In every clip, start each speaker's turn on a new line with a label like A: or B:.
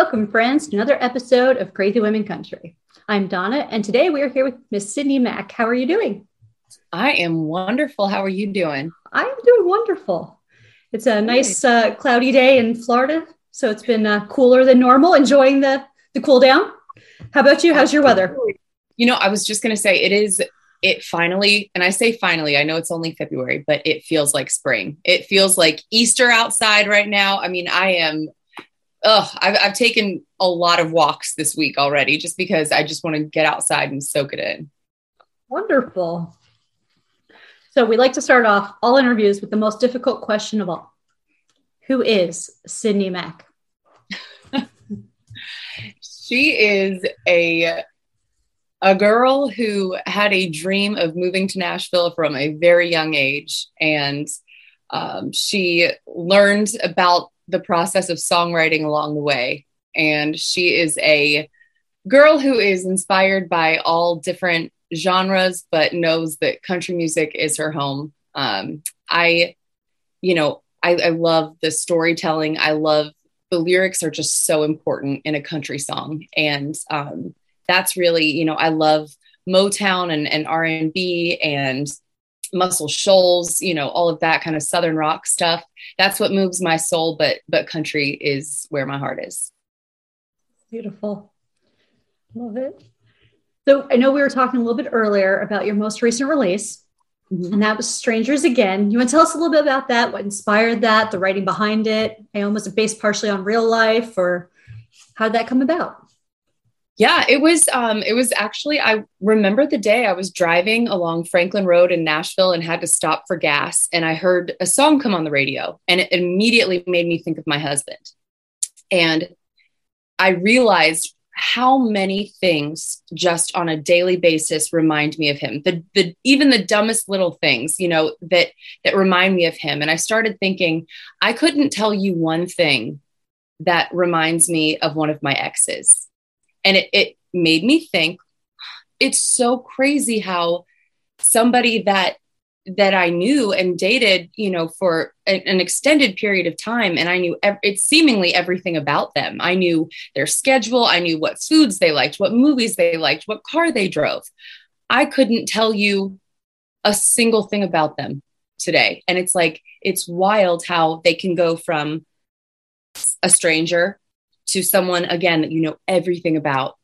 A: Welcome, friends, to another episode of Crazy Women Country. I'm Donna, and today we are here with Miss Sydney Mack. How are you doing?
B: I am wonderful. How are you doing?
A: I'm doing wonderful. It's a nice uh, cloudy day in Florida, so it's been uh, cooler than normal. Enjoying the the cool down. How about you? How's your weather?
B: You know, I was just going to say it is. It finally, and I say finally, I know it's only February, but it feels like spring. It feels like Easter outside right now. I mean, I am oh, I've, I've taken a lot of walks this week already just because I just want to get outside and soak it in.
A: Wonderful. So we like to start off all interviews with the most difficult question of all. Who is Sydney Mack?
B: she is a a girl who had a dream of moving to Nashville from a very young age, and um, she learned about the process of songwriting along the way. And she is a girl who is inspired by all different genres, but knows that country music is her home. Um, I, you know, I, I love the storytelling. I love the lyrics are just so important in a country song, and um, that's really, you know, I love Motown and, and R and B and Muscle Shoals, you know, all of that kind of southern rock stuff. That's what moves my soul, but but country is where my heart is.
A: Beautiful. Love it. So I know we were talking a little bit earlier about your most recent release, mm-hmm. and that was Strangers Again. You want to tell us a little bit about that? What inspired that? The writing behind it? Was it based partially on real life, or how did that come about?
B: Yeah, it was um it was actually I remember the day I was driving along Franklin Road in Nashville and had to stop for gas and I heard a song come on the radio and it immediately made me think of my husband. And I realized how many things just on a daily basis remind me of him. The the even the dumbest little things, you know, that that remind me of him and I started thinking I couldn't tell you one thing that reminds me of one of my exes and it, it made me think it's so crazy how somebody that that I knew and dated, you know, for an extended period of time, and I knew ev- it's seemingly everything about them. I knew their schedule, I knew what foods they liked, what movies they liked, what car they drove. I couldn't tell you a single thing about them today, and it's like it's wild how they can go from a stranger to someone again that you know everything about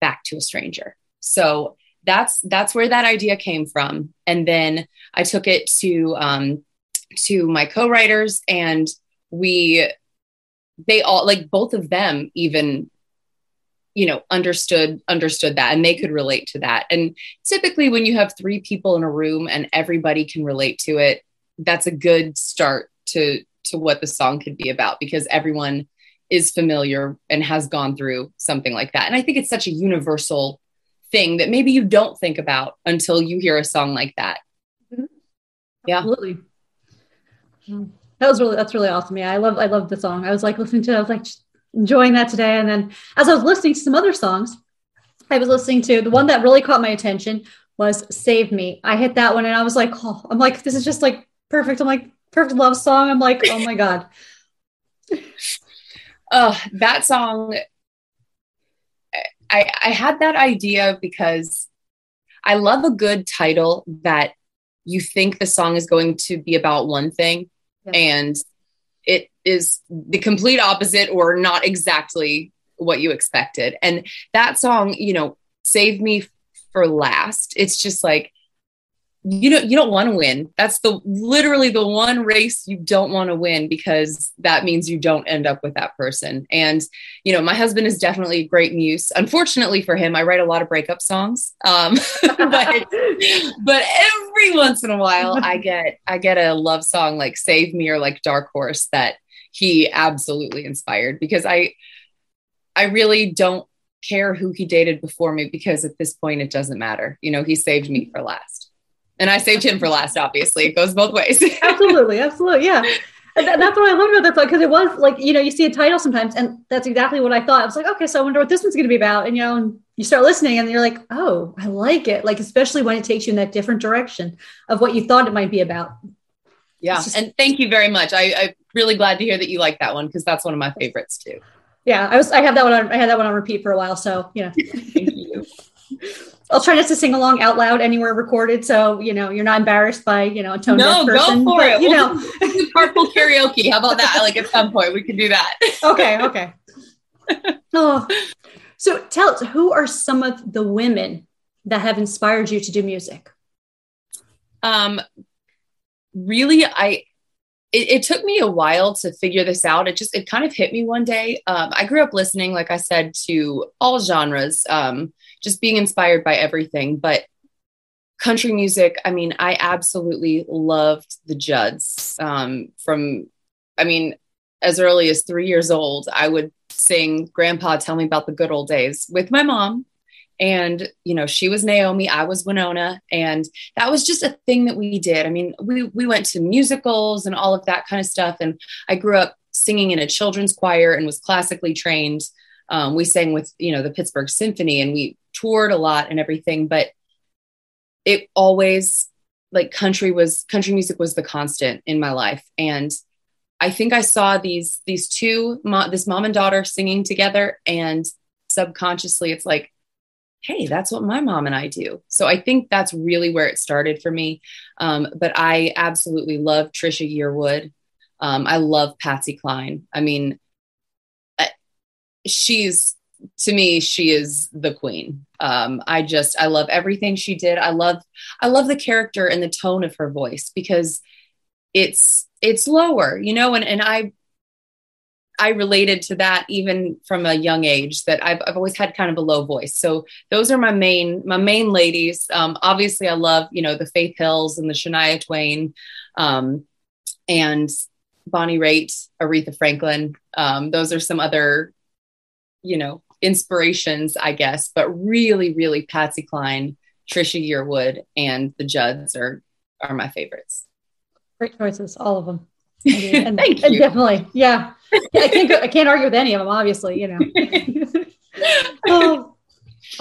B: back to a stranger. So that's that's where that idea came from. And then i took it to um to my co-writers and we they all like both of them even you know understood understood that and they could relate to that. And typically when you have three people in a room and everybody can relate to it that's a good start to to what the song could be about because everyone is familiar and has gone through something like that. And I think it's such a universal thing that maybe you don't think about until you hear a song like that.
A: Mm-hmm. Yeah. Absolutely. That was really that's really awesome. Yeah, I love I love the song. I was like listening to it, I was like enjoying that today. And then as I was listening to some other songs, I was listening to the one that really caught my attention was Save Me. I hit that one and I was like, oh, I'm like, this is just like perfect. I'm like, perfect love song. I'm like, oh my God.
B: oh, that song. I, I had that idea because I love a good title that you think the song is going to be about one thing yeah. and it is the complete opposite or not exactly what you expected. And that song, you know, saved me for last. It's just like you know you don't want to win that's the literally the one race you don't want to win because that means you don't end up with that person and you know my husband is definitely a great muse unfortunately for him i write a lot of breakup songs um, but, but every once in a while i get i get a love song like save me or like dark horse that he absolutely inspired because i i really don't care who he dated before me because at this point it doesn't matter. You know, he saved me for last. And I saved him for last, obviously. It goes both ways.
A: absolutely. Absolutely. Yeah. And that's what I loved about that song because it was like, you know, you see a title sometimes, and that's exactly what I thought. I was like, okay, so I wonder what this one's going to be about. And, you know, and you start listening and you're like, oh, I like it. Like, especially when it takes you in that different direction of what you thought it might be about.
B: Yeah. Just, and thank you very much. I, I'm really glad to hear that you like that one because that's one of my favorites too.
A: Yeah. I was, I had that one on, I had that one on repeat for a while. So, you know, thank you. I'll try not to sing along out loud anywhere recorded, so you know you're not embarrassed by you know a tone no, deaf person.
B: No, go for
A: but,
B: it. You we'll know, carpool karaoke. How about that? Like at some point, we can do that.
A: okay, okay. oh, so tell us, who are some of the women that have inspired you to do music?
B: Um, really, I it, it, took me a while to figure this out. It just it kind of hit me one day. Um, I grew up listening, like I said, to all genres. Um, just being inspired by everything. But country music, I mean, I absolutely loved the Judds. Um, from, I mean, as early as three years old, I would sing Grandpa Tell Me About the Good Old Days with my mom. And, you know, she was Naomi, I was Wynonna. And that was just a thing that we did. I mean, we, we went to musicals and all of that kind of stuff. And I grew up singing in a children's choir and was classically trained. Um, we sang with, you know, the Pittsburgh Symphony and we toured a lot and everything, but it always like country was country music was the constant in my life and i think i saw these these two this mom and daughter singing together and subconsciously it's like hey that's what my mom and i do. So i think that's really where it started for me. Um, but i absolutely love trisha yearwood. Um, i love patsy cline. I mean she's to me she is the queen. Um, i just i love everything she did. I love i love the character and the tone of her voice because it's it's lower you know and, and i i related to that even from a young age that I've, I've always had kind of a low voice so those are my main my main ladies um, obviously i love you know the faith hills and the shania twain um, and bonnie raitt aretha franklin um, those are some other you know inspirations, I guess, but really, really Patsy Cline, Trisha Yearwood, and the Judds are are my favorites.
A: Great choices, all of them. And, Thank and you. definitely, yeah. I can't go, I can't argue with any of them. Obviously, you know. um,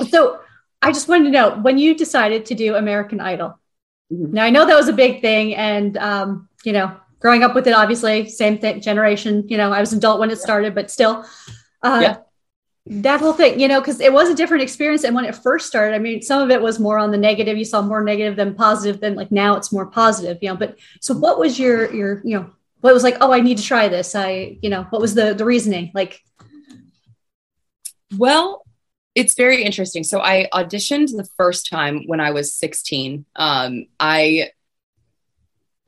A: so, I just wanted to know when you decided to do American Idol. Mm-hmm. Now I know that was a big thing, and um, you know, growing up with it, obviously, same thing, generation. You know, I was an adult when it started, but still. Uh, yeah that whole thing, you know, because it was a different experience. And when it first started, I mean, some of it was more on the negative. You saw more negative than positive. Than like now, it's more positive. You know, but so what was your your you know what was like? Oh, I need to try this. I you know what was the the reasoning like?
B: Well, it's very interesting. So I auditioned the first time when I was 16. Um, I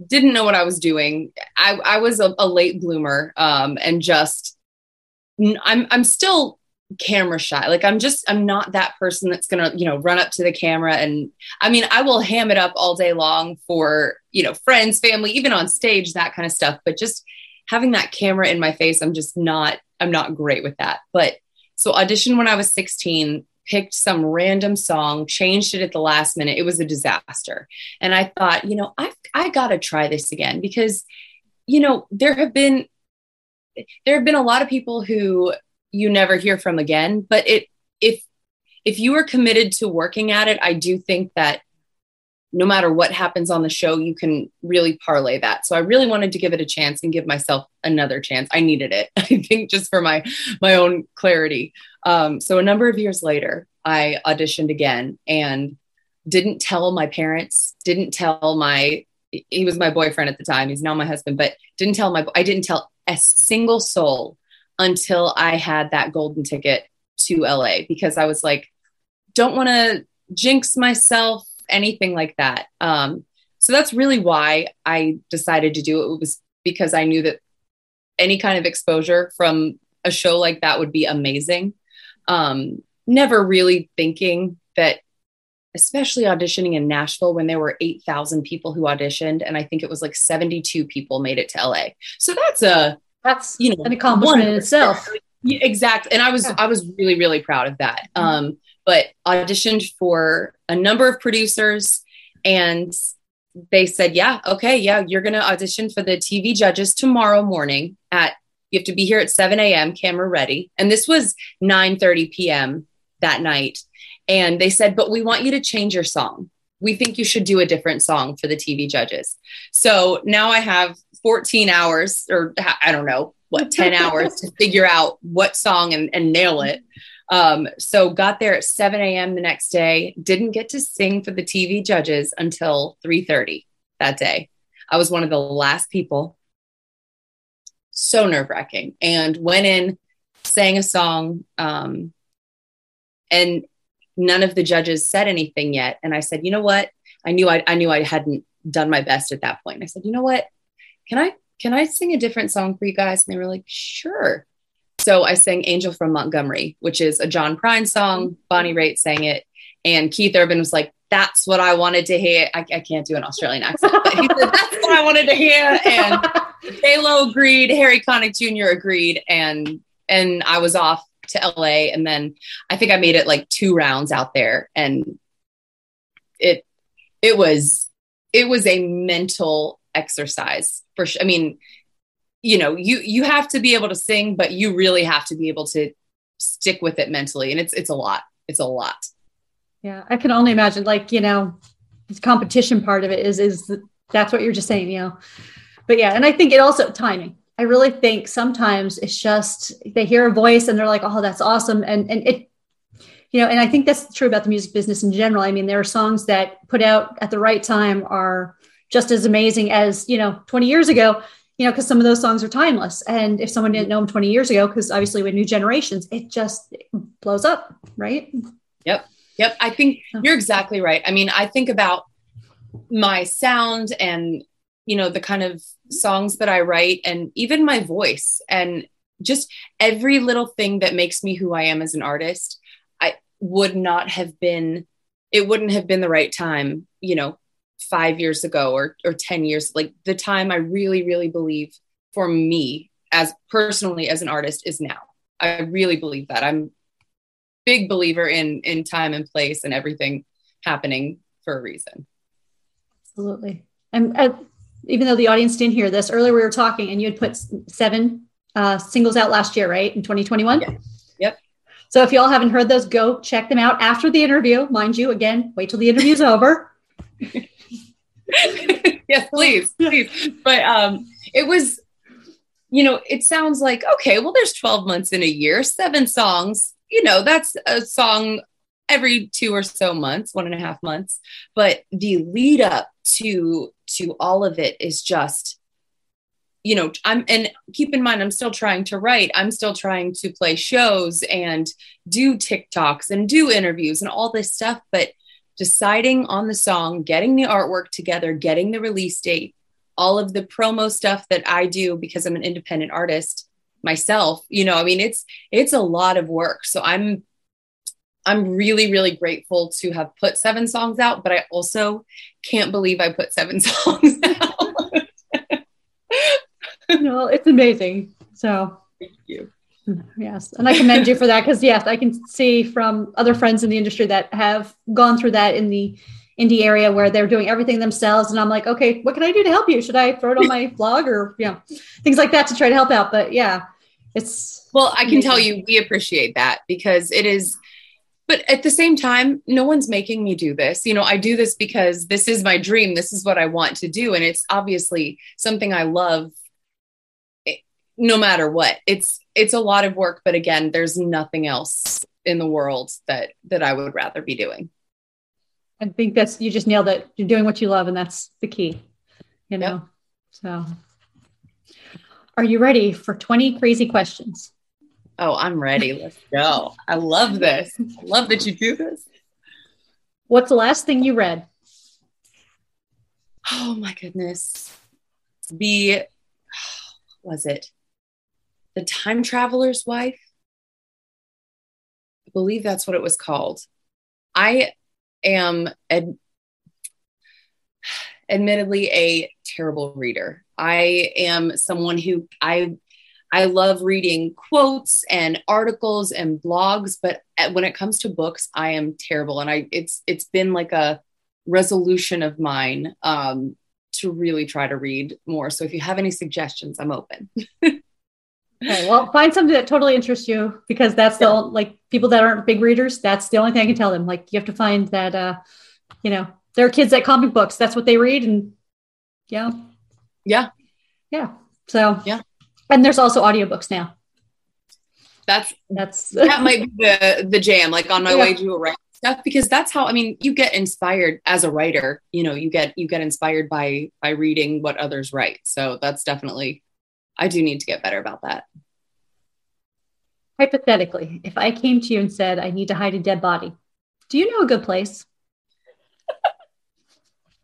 B: didn't know what I was doing. I, I was a, a late bloomer um, and just I'm I'm still camera shy. Like I'm just I'm not that person that's going to, you know, run up to the camera and I mean, I will ham it up all day long for, you know, friends, family, even on stage, that kind of stuff, but just having that camera in my face, I'm just not I'm not great with that. But so auditioned when I was 16, picked some random song, changed it at the last minute. It was a disaster. And I thought, you know, I I got to try this again because you know, there have been there have been a lot of people who you never hear from again. But it if if you are committed to working at it, I do think that no matter what happens on the show, you can really parlay that. So I really wanted to give it a chance and give myself another chance. I needed it, I think, just for my my own clarity. Um, so a number of years later, I auditioned again and didn't tell my parents, didn't tell my he was my boyfriend at the time. He's now my husband, but didn't tell my I didn't tell a single soul until I had that golden ticket to LA because I was like, don't want to jinx myself, anything like that. Um, so that's really why I decided to do it. It was because I knew that any kind of exposure from a show like that would be amazing. Um, never really thinking that, especially auditioning in Nashville when there were 8,000 people who auditioned, and I think it was like 72 people made it to LA. So that's a
A: that's you know an accomplishment in itself
B: Yeah, exactly. And I was yeah. I was really really proud of that. Mm-hmm. Um, but auditioned for a number of producers and they said, "Yeah, okay, yeah, you're going to audition for the TV judges tomorrow morning at you have to be here at 7 a.m. camera ready." And this was 9:30 p.m. that night. And they said, "But we want you to change your song. We think you should do a different song for the TV judges." So now I have 14 hours, or I don't know what 10 hours to figure out what song and, and nail it. Um, so got there at 7 a.m. the next day. Didn't get to sing for the TV judges until 3:30 that day. I was one of the last people. So nerve wracking, and went in, sang a song, um, and none of the judges said anything yet. And I said, you know what? I knew I, I knew I hadn't done my best at that point. I said, you know what? Can I can I sing a different song for you guys? And they were like, sure. So I sang Angel from Montgomery, which is a John Prine song. Mm-hmm. Bonnie Raitt sang it. And Keith Urban was like, that's what I wanted to hear. I, I can't do an Australian accent, but he said, that's what I wanted to hear. And J-Lo agreed, Harry Connick Jr. agreed. And, and I was off to LA. And then I think I made it like two rounds out there. And it, it was, it was a mental exercise for sure. I mean, you know you you have to be able to sing but you really have to be able to stick with it mentally. And it's it's a lot. It's a lot.
A: Yeah i can only imagine like you know the competition part of it is is that's what you're just saying you know. But yeah and i think it also timing. I really think sometimes it's just they hear a voice and they're like oh that's awesome. And and it you know and i think that's true about the music business in general. I mean there are songs that put out at the right time are just as amazing as you know 20 years ago you know, because some of those songs are timeless. And if someone didn't know them 20 years ago, because obviously with new generations, it just blows up, right?
B: Yep. Yep. I think you're exactly right. I mean, I think about my sound and, you know, the kind of songs that I write and even my voice and just every little thing that makes me who I am as an artist. I would not have been, it wouldn't have been the right time, you know, five years ago or, or 10 years, like the time I really, really believe for me as personally as an artist is now. I really believe that. I'm big believer in in time and place and everything happening for a reason.
A: Absolutely. And uh, even though the audience didn't hear this earlier, we were talking and you had put seven uh, singles out last year, right? In 2021.
B: Yeah. Yep.
A: So if y'all haven't heard those, go check them out after the interview. Mind you, again, wait till the interview's over.
B: yes, please, please. But um, it was, you know, it sounds like okay. Well, there's 12 months in a year, seven songs. You know, that's a song every two or so months, one and a half months. But the lead up to to all of it is just you know i'm and keep in mind i'm still trying to write i'm still trying to play shows and do tiktoks and do interviews and all this stuff but deciding on the song, getting the artwork together, getting the release date, all of the promo stuff that I do because I'm an independent artist myself, you know, I mean it's it's a lot of work. So I'm I'm really really grateful to have put seven songs out, but I also can't believe I put seven songs out.
A: no, it's amazing. So
B: thank you.
A: Yes. And I commend you for that because, yes, I can see from other friends in the industry that have gone through that in the indie area where they're doing everything themselves. And I'm like, okay, what can I do to help you? Should I throw it on my blog or, you know, things like that to try to help out? But yeah, it's.
B: Well, I can tell you, we appreciate that because it is. But at the same time, no one's making me do this. You know, I do this because this is my dream. This is what I want to do. And it's obviously something I love eh, no matter what. It's it's a lot of work, but again, there's nothing else in the world that that I would rather be doing.
A: I think that's you just nailed it. You're doing what you love, and that's the key. You know. Yep. So, are you ready for 20 crazy questions?
B: Oh, I'm ready. Let's go. I love this. I love that you do this.
A: What's the last thing you read?
B: Oh my goodness. The was it the Time Traveler's Wife. I believe that's what it was called. I am ad- admittedly a terrible reader. I am someone who I I love reading quotes and articles and blogs, but when it comes to books, I am terrible. And I it's it's been like a resolution of mine um, to really try to read more. So if you have any suggestions, I'm open.
A: okay, well, find something that totally interests you because that's the like people that aren't big readers. That's the only thing I can tell them. Like you have to find that, uh, you know, there are kids that comic books. That's what they read, and yeah,
B: yeah,
A: yeah. So
B: yeah,
A: and there's also audiobooks now.
B: That's
A: that's
B: that might be the the jam. Like on my yeah. way to a write stuff because that's how I mean you get inspired as a writer. You know, you get you get inspired by by reading what others write. So that's definitely I do need to get better about that.
A: Hypothetically, if I came to you and said I need to hide a dead body, do you know a good place?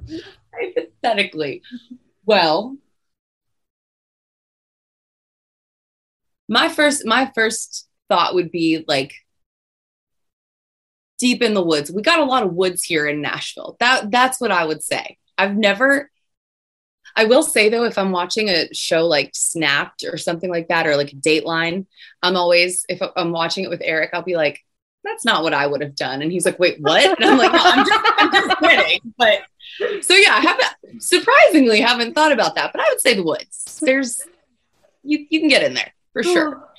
B: Hypothetically. Well, my first my first thought would be like deep in the woods. We got a lot of woods here in Nashville. That that's what I would say. I've never I will say though, if I'm watching a show like Snapped or something like that, or like Dateline, I'm always if I'm watching it with Eric, I'll be like, "That's not what I would have done," and he's like, "Wait, what?" And I'm like, no, "I'm just, I'm just kidding." But so yeah, I haven't surprisingly haven't thought about that, but I would say the woods. There's you you can get in there for sure.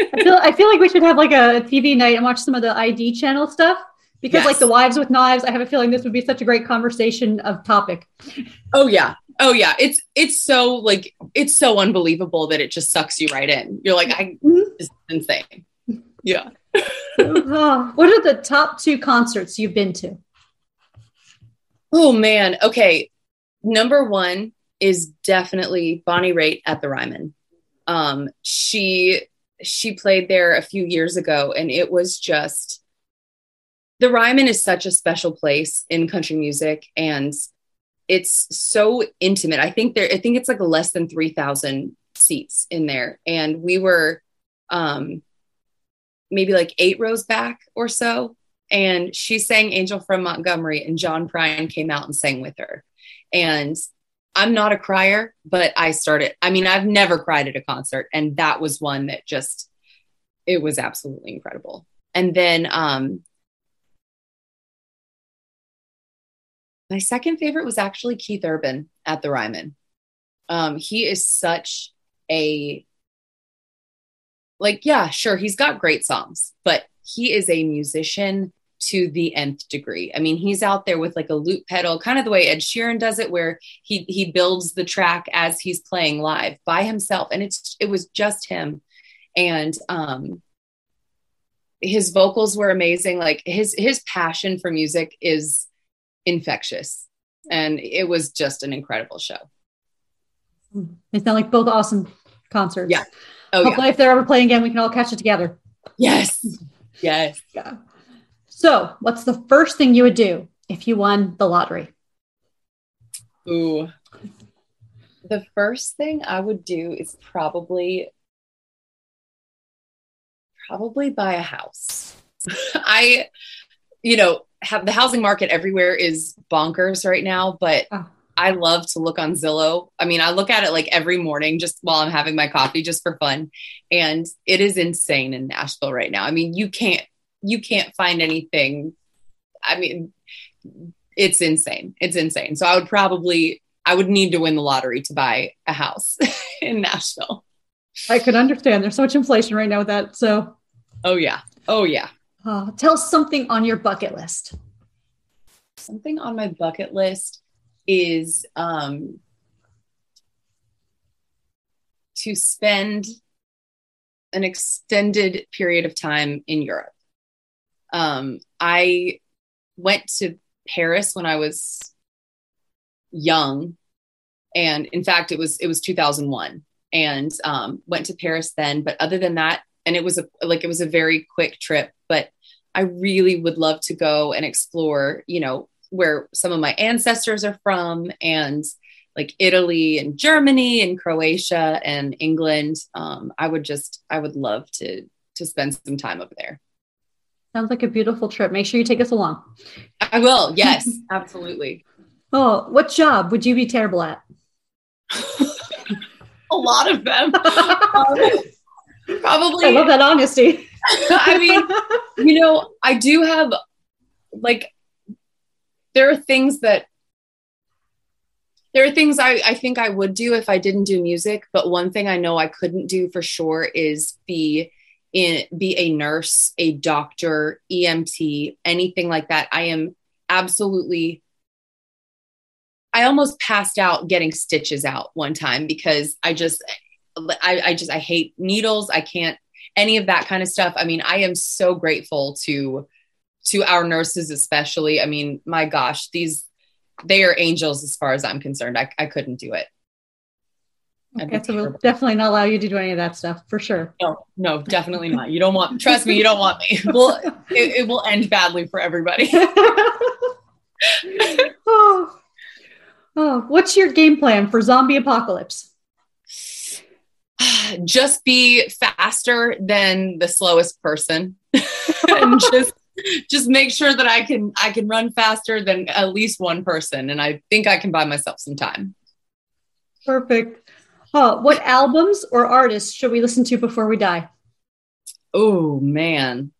A: I feel I feel like we should have like a TV night and watch some of the ID channel stuff because yes. like the wives with knives. I have a feeling this would be such a great conversation of topic.
B: Oh yeah, oh yeah. It's it's so like it's so unbelievable that it just sucks you right in. You're like, I mm-hmm. this is insane. Yeah.
A: oh, what are the top two concerts you've been to?
B: Oh man. Okay. Number one is definitely Bonnie Raitt at the Ryman. Um, she she played there a few years ago, and it was just the Ryman is such a special place in country music, and it's so intimate. I think there, I think it's like less than three thousand seats in there, and we were um, maybe like eight rows back or so. And she sang Angel from Montgomery, and John Prine came out and sang with her. And I'm not a crier, but I started. I mean, I've never cried at a concert, and that was one that just it was absolutely incredible. And then um my second favorite was actually Keith Urban at the Ryman. Um, he is such a like, yeah, sure, he's got great songs, but he is a musician to the nth degree. I mean, he's out there with like a loop pedal, kind of the way Ed Sheeran does it, where he he builds the track as he's playing live by himself, and it's it was just him, and um, his vocals were amazing. Like his his passion for music is infectious, and it was just an incredible show.
A: Hmm. It's not like both awesome concerts.
B: Yeah.
A: Oh, Hopefully, yeah. if they're ever playing again, we can all catch it together.
B: Yes. Yes.
A: Yeah. So, what's the first thing you would do if you won the lottery?
B: Ooh. The first thing I would do is probably probably buy a house. I you know, have the housing market everywhere is bonkers right now, but oh. I love to look on Zillow. I mean, I look at it like every morning just while I'm having my coffee just for fun. And it is insane in Nashville right now. I mean, you can't you can't find anything. I mean, it's insane. It's insane. So I would probably I would need to win the lottery to buy a house in Nashville.
A: I could understand. There's so much inflation right now with that. So
B: Oh yeah. Oh yeah.
A: Uh, tell us something on your bucket list.
B: Something on my bucket list is um to spend an extended period of time in Europe. Um, I went to Paris when I was young, and in fact, it was it was 2001, and um, went to Paris then. But other than that, and it was a like it was a very quick trip. But I really would love to go and explore, you know, where some of my ancestors are from, and like Italy and Germany and Croatia and England. Um, I would just I would love to to spend some time over there.
A: Sounds like a beautiful trip. Make sure you take us along.
B: I will. Yes, absolutely.
A: Oh, what job would you be terrible at?
B: a lot of them. um, Probably.
A: I love that honesty.
B: I mean, you know, I do have like there are things that there are things I, I think I would do if I didn't do music, but one thing I know I couldn't do for sure is be in be a nurse, a doctor, EMT, anything like that. I am absolutely I almost passed out getting stitches out one time because I just I, I just I hate needles. I can't any of that kind of stuff. I mean, I am so grateful to to our nurses especially. I mean, my gosh, these they are angels as far as I'm concerned. I, I couldn't do it.
A: Okay, so we'll definitely not allow you to do any of that stuff for sure.
B: No, no, definitely not. You don't want, trust me, you don't want me. Well, it, it will end badly for everybody.
A: oh. oh, what's your game plan for zombie apocalypse?
B: Just be faster than the slowest person and just just make sure that I can I can run faster than at least one person, and I think I can buy myself some time.
A: Perfect. Oh, what albums or artists should we listen to before we die?
B: Oh man,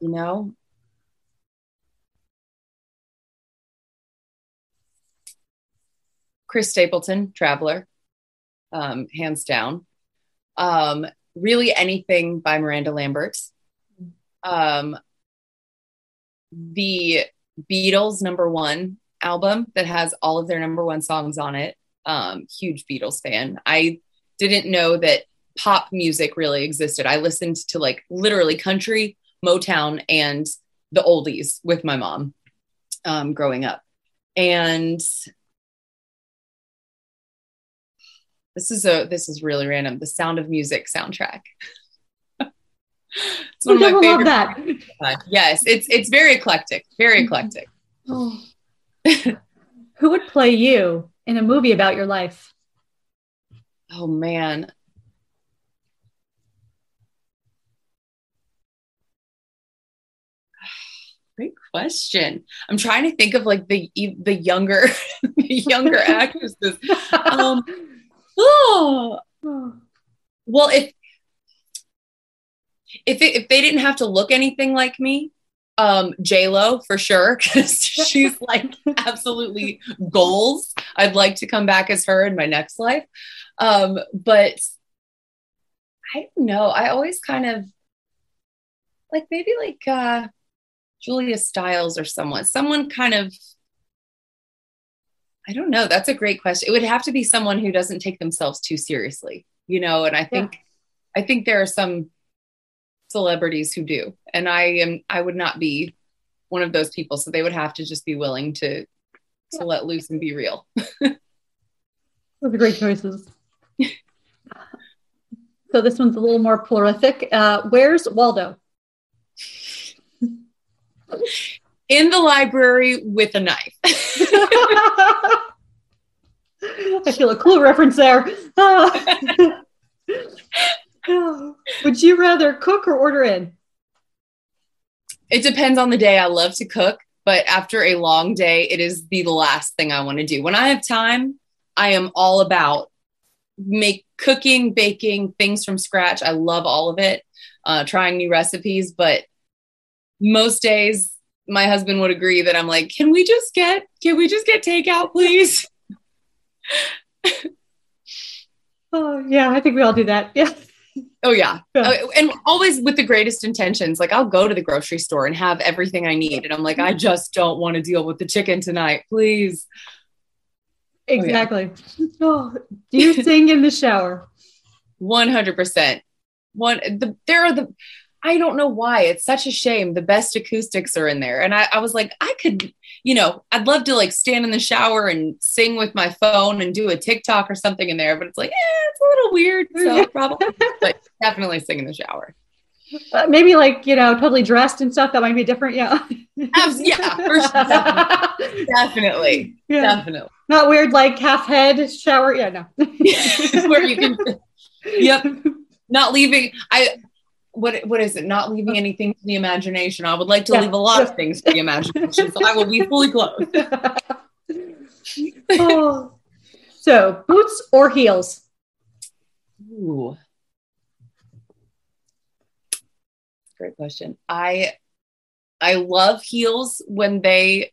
B: you know, Chris Stapleton, Traveler, um, hands down. Um, really anything by Miranda Lambert um, the Beatles number one album that has all of their number one songs on it. Um, huge Beatles fan. I didn't know that pop music really existed. I listened to like literally country, Motown, and the oldies with my mom um, growing up. And this is a this is really random. The Sound of Music soundtrack.
A: it's one of my favorite. that.
B: Yes, it's it's very eclectic. Very mm-hmm. eclectic. Oh.
A: Who would play you in a movie about your life?
B: Oh man. Great question. I'm trying to think of like the the younger the younger actresses. Um, oh. Well, if if it, if they didn't have to look anything like me, um, J Lo for sure because she's like absolutely goals. I'd like to come back as her in my next life, um, but I don't know. I always kind of like maybe like uh, Julia Stiles or someone, someone kind of. I don't know. That's a great question. It would have to be someone who doesn't take themselves too seriously, you know. And I think, yeah. I think there are some celebrities who do and i am i would not be one of those people so they would have to just be willing to to yeah. let loose and be real
A: those are great choices so this one's a little more prolific uh, where's waldo
B: in the library with a knife
A: i feel a cool reference there Would you rather cook or order in?
B: It depends on the day. I love to cook, but after a long day, it is the last thing I want to do. When I have time, I am all about make cooking, baking, things from scratch. I love all of it. Uh, trying new recipes, but most days my husband would agree that I'm like, can we just get, can we just get takeout, please?
A: oh yeah, I think we all do that. Yeah.
B: Oh yeah. yeah. Uh, and always with the greatest intentions. Like I'll go to the grocery store and have everything I need. And I'm like, I just don't want to deal with the chicken tonight. Please.
A: Exactly. Oh, yeah. oh, do you sing in the shower?
B: 100%. One, the, there are the, I don't know why. It's such a shame. The best acoustics are in there. And I, I, was like, I could, you know, I'd love to like stand in the shower and sing with my phone and do a TikTok or something in there, but it's like, eh, it's a little weird. So probably, but definitely sing in the shower.
A: Uh, maybe like, you know, totally dressed and stuff. That might be different. Yeah.
B: yeah, for sure. Definitely. Definitely. Yeah. Definitely.
A: Not weird, like half head shower. Yeah, no.
B: Where you can, yep. Not leaving. I, what what is it? Not leaving anything to the imagination. I would like to yeah. leave a lot of things to the imagination, so I will be fully clothed.
A: oh. So boots or heels?
B: Ooh. great question. I I love heels when they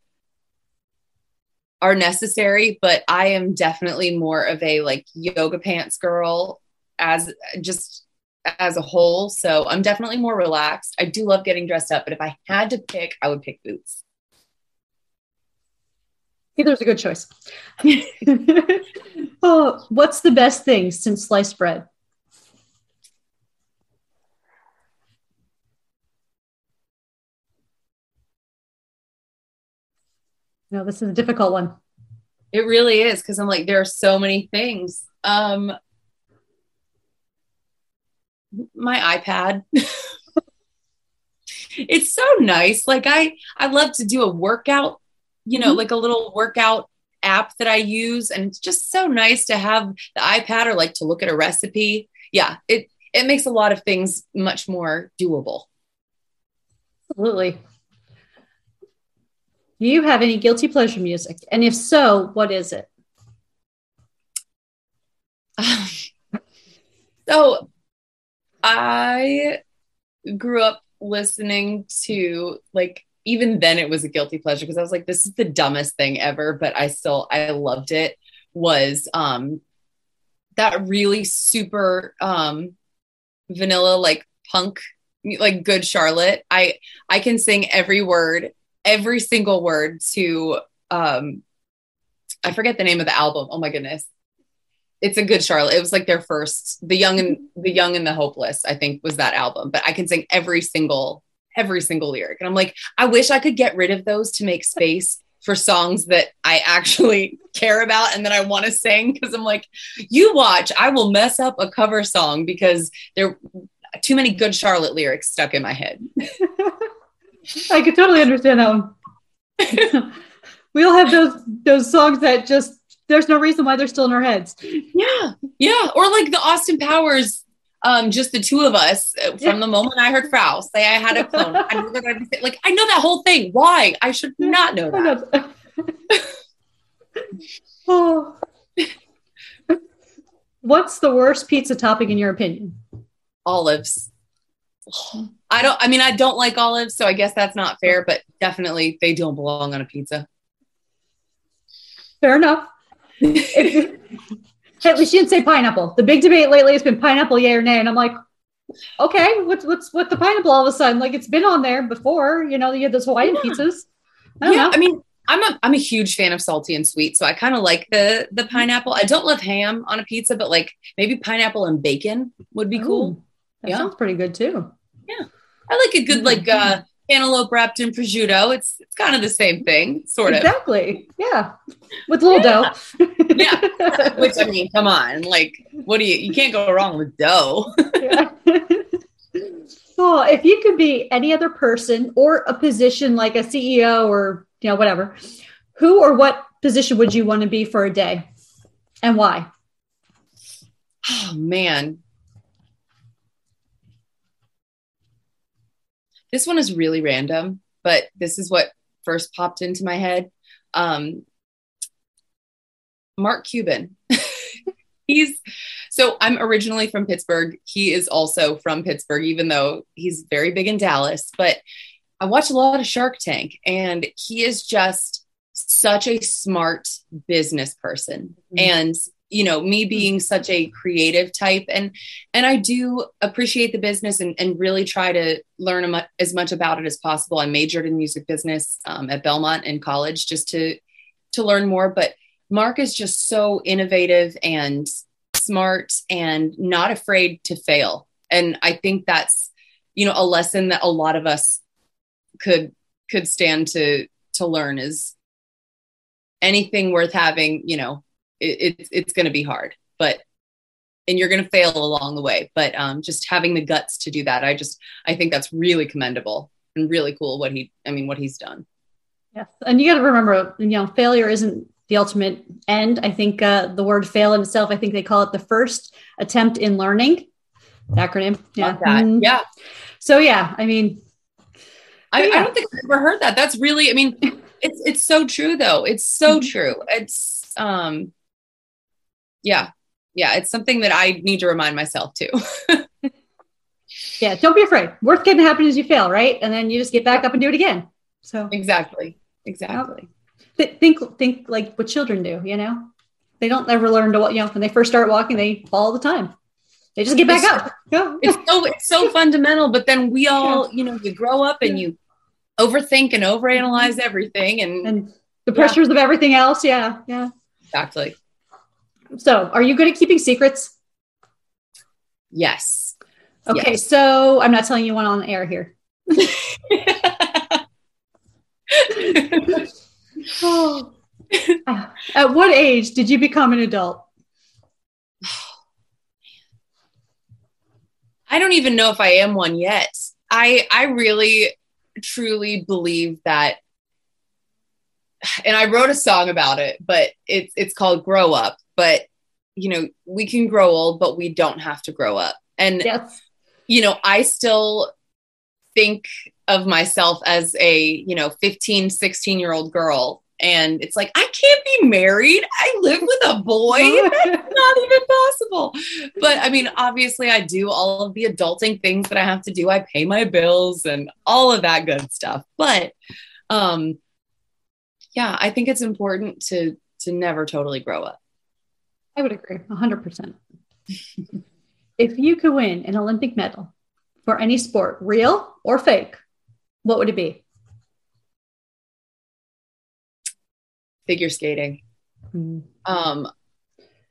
B: are necessary, but I am definitely more of a like yoga pants girl as just as a whole. So I'm definitely more relaxed. I do love getting dressed up, but if I had to pick, I would pick boots.
A: Either's a good choice. oh, what's the best thing since sliced bread? No, this is a difficult one.
B: It really is because I'm like, there are so many things. Um, my iPad. it's so nice. Like I, I love to do a workout, you know, mm-hmm. like a little workout app that I use, and it's just so nice to have the iPad or like to look at a recipe. Yeah, it it makes a lot of things much more doable.
A: Absolutely. Do you have any guilty pleasure music? And if so, what is it?
B: so I grew up listening to like even then it was a guilty pleasure because I was like this is the dumbest thing ever but I still I loved it was um that really super um vanilla like punk like good Charlotte I I can sing every word every single word to um I forget the name of the album. Oh my goodness. It's a good Charlotte. It was like their first The Young and mm-hmm. The Young and the Hopeless, I think was that album. But I can sing every single every single lyric. And I'm like, I wish I could get rid of those to make space for songs that I actually care about and that I want to sing because I'm like, you watch, I will mess up a cover song because there are too many good Charlotte lyrics stuck in my head.
A: I could totally understand that one. we all have those those songs that just there's no reason why they're still in our heads.
B: Yeah, yeah, or like the Austin Powers, um, just the two of us. Uh, from yeah. the moment I heard Frau say I had a clone, I like I know that whole thing. Why? I should not know that.
A: oh. What's the worst pizza topping in your opinion?
B: Olives. I don't, I mean, I don't like olives, so I guess that's not fair, but definitely they don't belong on a pizza.
A: Fair enough. At least you didn't say pineapple. The big debate lately has been pineapple, yay or nay. And I'm like, okay, what's what's with the pineapple all of a sudden? Like it's been on there before, you know, you had those Hawaiian yeah. pizzas.
B: I yeah, know. I mean, I'm a I'm a huge fan of salty and sweet, so I kind of like the the pineapple. I don't love ham on a pizza, but like maybe pineapple and bacon would be Ooh, cool.
A: That yeah. sounds pretty good too.
B: Yeah. I like a good like uh cantaloupe wrapped in prosciutto. It's it's kind of the same thing, sort
A: of. Exactly. Yeah. With a little yeah.
B: dough. yeah. Which I mean, come on. Like, what do you you can't go wrong with dough. yeah.
A: Oh, if you could be any other person or a position like a CEO or you know, whatever, who or what position would you want to be for a day? And why?
B: Oh man. This one is really random, but this is what first popped into my head. Um, Mark Cuban. he's so I'm originally from Pittsburgh. He is also from Pittsburgh, even though he's very big in Dallas. But I watch a lot of Shark Tank, and he is just such a smart business person. Mm-hmm. And you know me hmm. being such a creative type. And and i do appreciate the business and, and really try to learn as much about it as possible. I majored in music business um, at belmont in college just to to learn more. But mark is just so innovative and smart and not afraid to fail. And i think that's you know a lesson that a lot of us could could stand to to learn is anything worth having you know it, it's it's going to be hard, but and you're going to fail along the way. But um, just having the guts to do that, I just I think that's really commendable and really cool. What he, I mean, what he's done.
A: Yes, and you got to remember, you know, failure isn't the ultimate end. I think uh, the word fail in itself, I think they call it the first attempt in learning. The acronym.
B: Yeah. Mm-hmm. Yeah.
A: So yeah, I mean,
B: I, yeah. I, don't think I've ever heard that. That's really, I mean, it's it's so true though. It's so mm-hmm. true. It's um yeah yeah it's something that i need to remind myself too
A: yeah, don't be afraid. Worst can happen is you fail, right? And then you just get back up and do it again. So
B: exactly, exactly.
A: Th- think think like what children do. You know, they don't ever learn to walk you know when they first start walking, they fall all the time. They just get back
B: it's,
A: up.
B: Go. It's so it's so fundamental. But then we all, you know, you grow up and you overthink and overanalyze everything, and,
A: and the pressures yeah. of everything else. Yeah, yeah,
B: exactly.
A: So, are you good at keeping secrets?
B: Yes.
A: Okay, yes. so I'm not telling you one on air here. oh. At what age did you become an adult?
B: I don't even know if I am one yet. I I really truly believe that and I wrote a song about it, but it's it's called Grow Up, but you know, we can grow old, but we don't have to grow up. And yes. you know, I still think of myself as a, you know, 15, 16 year old girl and it's like, I can't be married. I live with a boy. That's not even possible. But I mean, obviously, I do all of the adulting things that I have to do. I pay my bills and all of that good stuff. But um, yeah, I think it's important to to never totally grow up.
A: I would agree 100%. if you could win an Olympic medal for any sport, real or fake, what would it be?
B: figure skating. Mm-hmm. Um,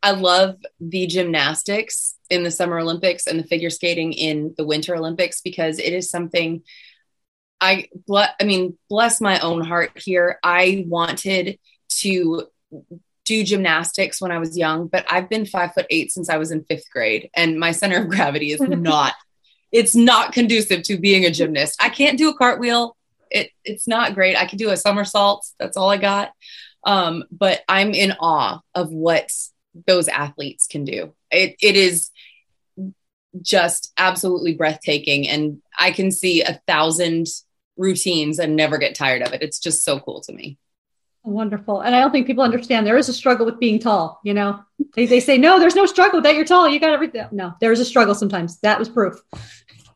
B: I love the gymnastics in the Summer Olympics and the figure skating in the Winter Olympics because it is something I, I mean, bless my own heart here. I wanted to do gymnastics when I was young, but I've been five foot eight since I was in fifth grade, and my center of gravity is not. it's not conducive to being a gymnast. I can't do a cartwheel. It it's not great. I can do a somersault. That's all I got. Um, but I'm in awe of what those athletes can do. It, it is just absolutely breathtaking. And I can see a thousand routines and never get tired of it. It's just so cool to me.
A: Wonderful. And I don't think people understand there is a struggle with being tall. You know, they, they say, no, there's no struggle that you're tall. You got everything. No, there is a struggle sometimes. That was proof.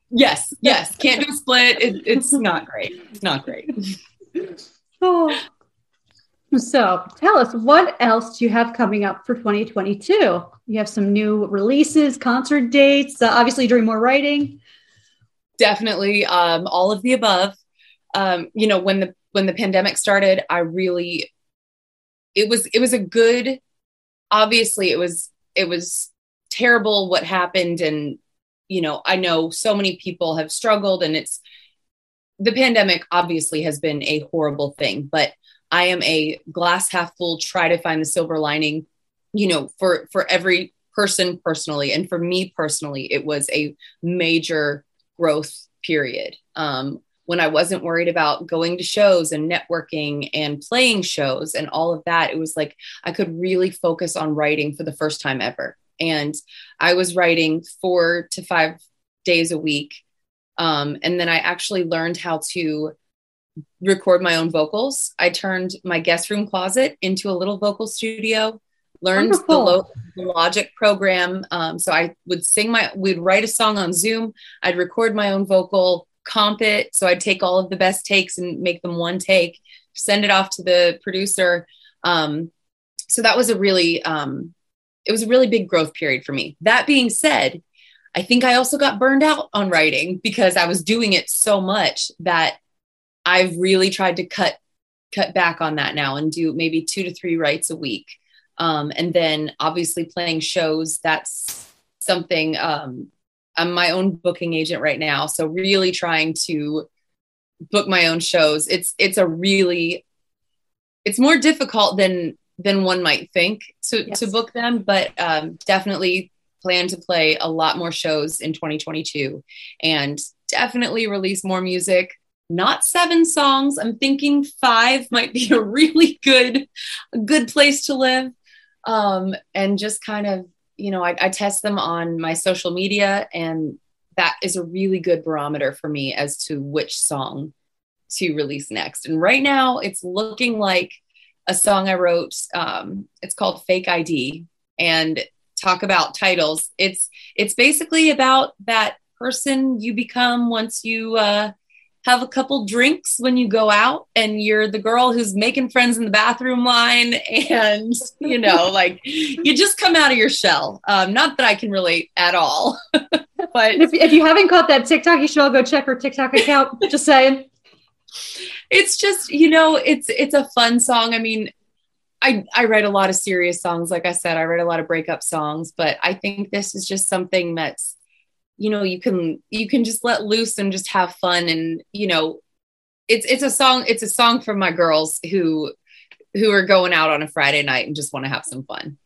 B: Yes. Yes. Can't do split. It, it's not great. It's not great.
A: oh, so tell us what else do you have coming up for 2022? You have some new releases, concert dates, uh, obviously doing more writing.
B: Definitely um, all of the above. Um, you know, when the when the pandemic started, I really it was it was a good obviously it was it was terrible what happened and you know, I know so many people have struggled and it's the pandemic obviously has been a horrible thing, but I am a glass half full, try to find the silver lining, you know, for for every person personally. And for me personally, it was a major growth period. Um, when I wasn't worried about going to shows and networking and playing shows and all of that, it was like I could really focus on writing for the first time ever. And I was writing four to five days a week. Um, and then I actually learned how to record my own vocals. I turned my guest room closet into a little vocal studio. Learned the, Lo- the, Logic program. Um, so I would sing my, we'd write a song on Zoom. I'd record my own vocal, comp it. So I'd take all of the best takes and make them one take, send it off to the producer. Um, so that was a really, um, it was a really big growth period for me. That being said, I think I also got burned out on writing because I was doing it so much that I've really tried to cut cut back on that now and do maybe two to three writes a week. Um, and then obviously playing shows, that's something um, I'm my own booking agent right now. So really trying to book my own shows. It's it's a really it's more difficult than than one might think to yes. to book them, but um, definitely plan to play a lot more shows in 2022 and definitely release more music not seven songs. I'm thinking five might be a really good, good place to live. Um, and just kind of, you know, I, I test them on my social media, and that is a really good barometer for me as to which song to release next. And right now, it's looking like a song I wrote. Um, it's called Fake ID, and talk about titles. It's it's basically about that person you become once you uh, have a couple drinks when you go out and you're the girl who's making friends in the bathroom line and you know like you just come out of your shell. Um, not that i can relate at all but
A: if, if you haven't caught that tiktok you should all go check her tiktok account. Just saying.
B: It's just you know it's it's a fun song. I mean I, I write a lot of serious songs. Like I said, I write a lot of breakup songs, but I think this is just something that's you know you can you can just let loose and just have fun. And you know it's it's a song it's a song for my girls who who are going out on a friday night and just want to have some fun.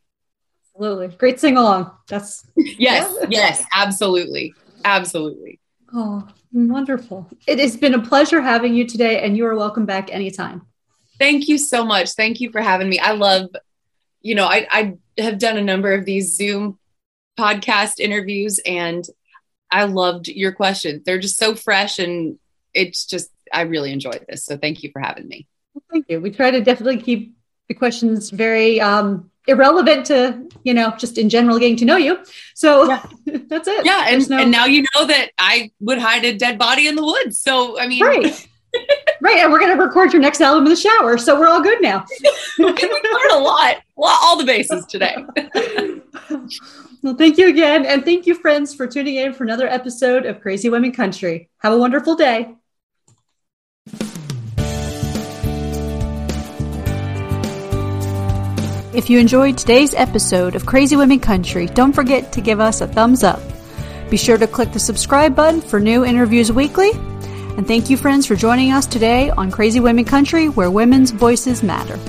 A: Absolutely. Great sing along that's
B: yes yeah. yes absolutely. Absolutely.
A: Oh wonderful. It has been a pleasure having you today and you are welcome back anytime.
B: Thank you so much. Thank you for having me. I love you know i i have done a number of these zoom podcast interviews and I loved your questions. They're just so fresh and it's just, I really enjoyed this. So thank you for having me.
A: Well, thank you. We try to definitely keep the questions very um, irrelevant to, you know, just in general getting to know you. So yeah. that's it.
B: Yeah. And, no... and now you know that I would hide a dead body in the woods. So, I mean,
A: right. right. And we're going to record your next album in the shower. So we're all good now.
B: we learned a lot, all the bases today.
A: Well, thank you again. And thank you, friends, for tuning in for another episode of Crazy Women Country. Have a wonderful day. If you enjoyed today's episode of Crazy Women Country, don't forget to give us a thumbs up. Be sure to click the subscribe button for new interviews weekly. And thank you, friends, for joining us today on Crazy Women Country, where women's voices matter.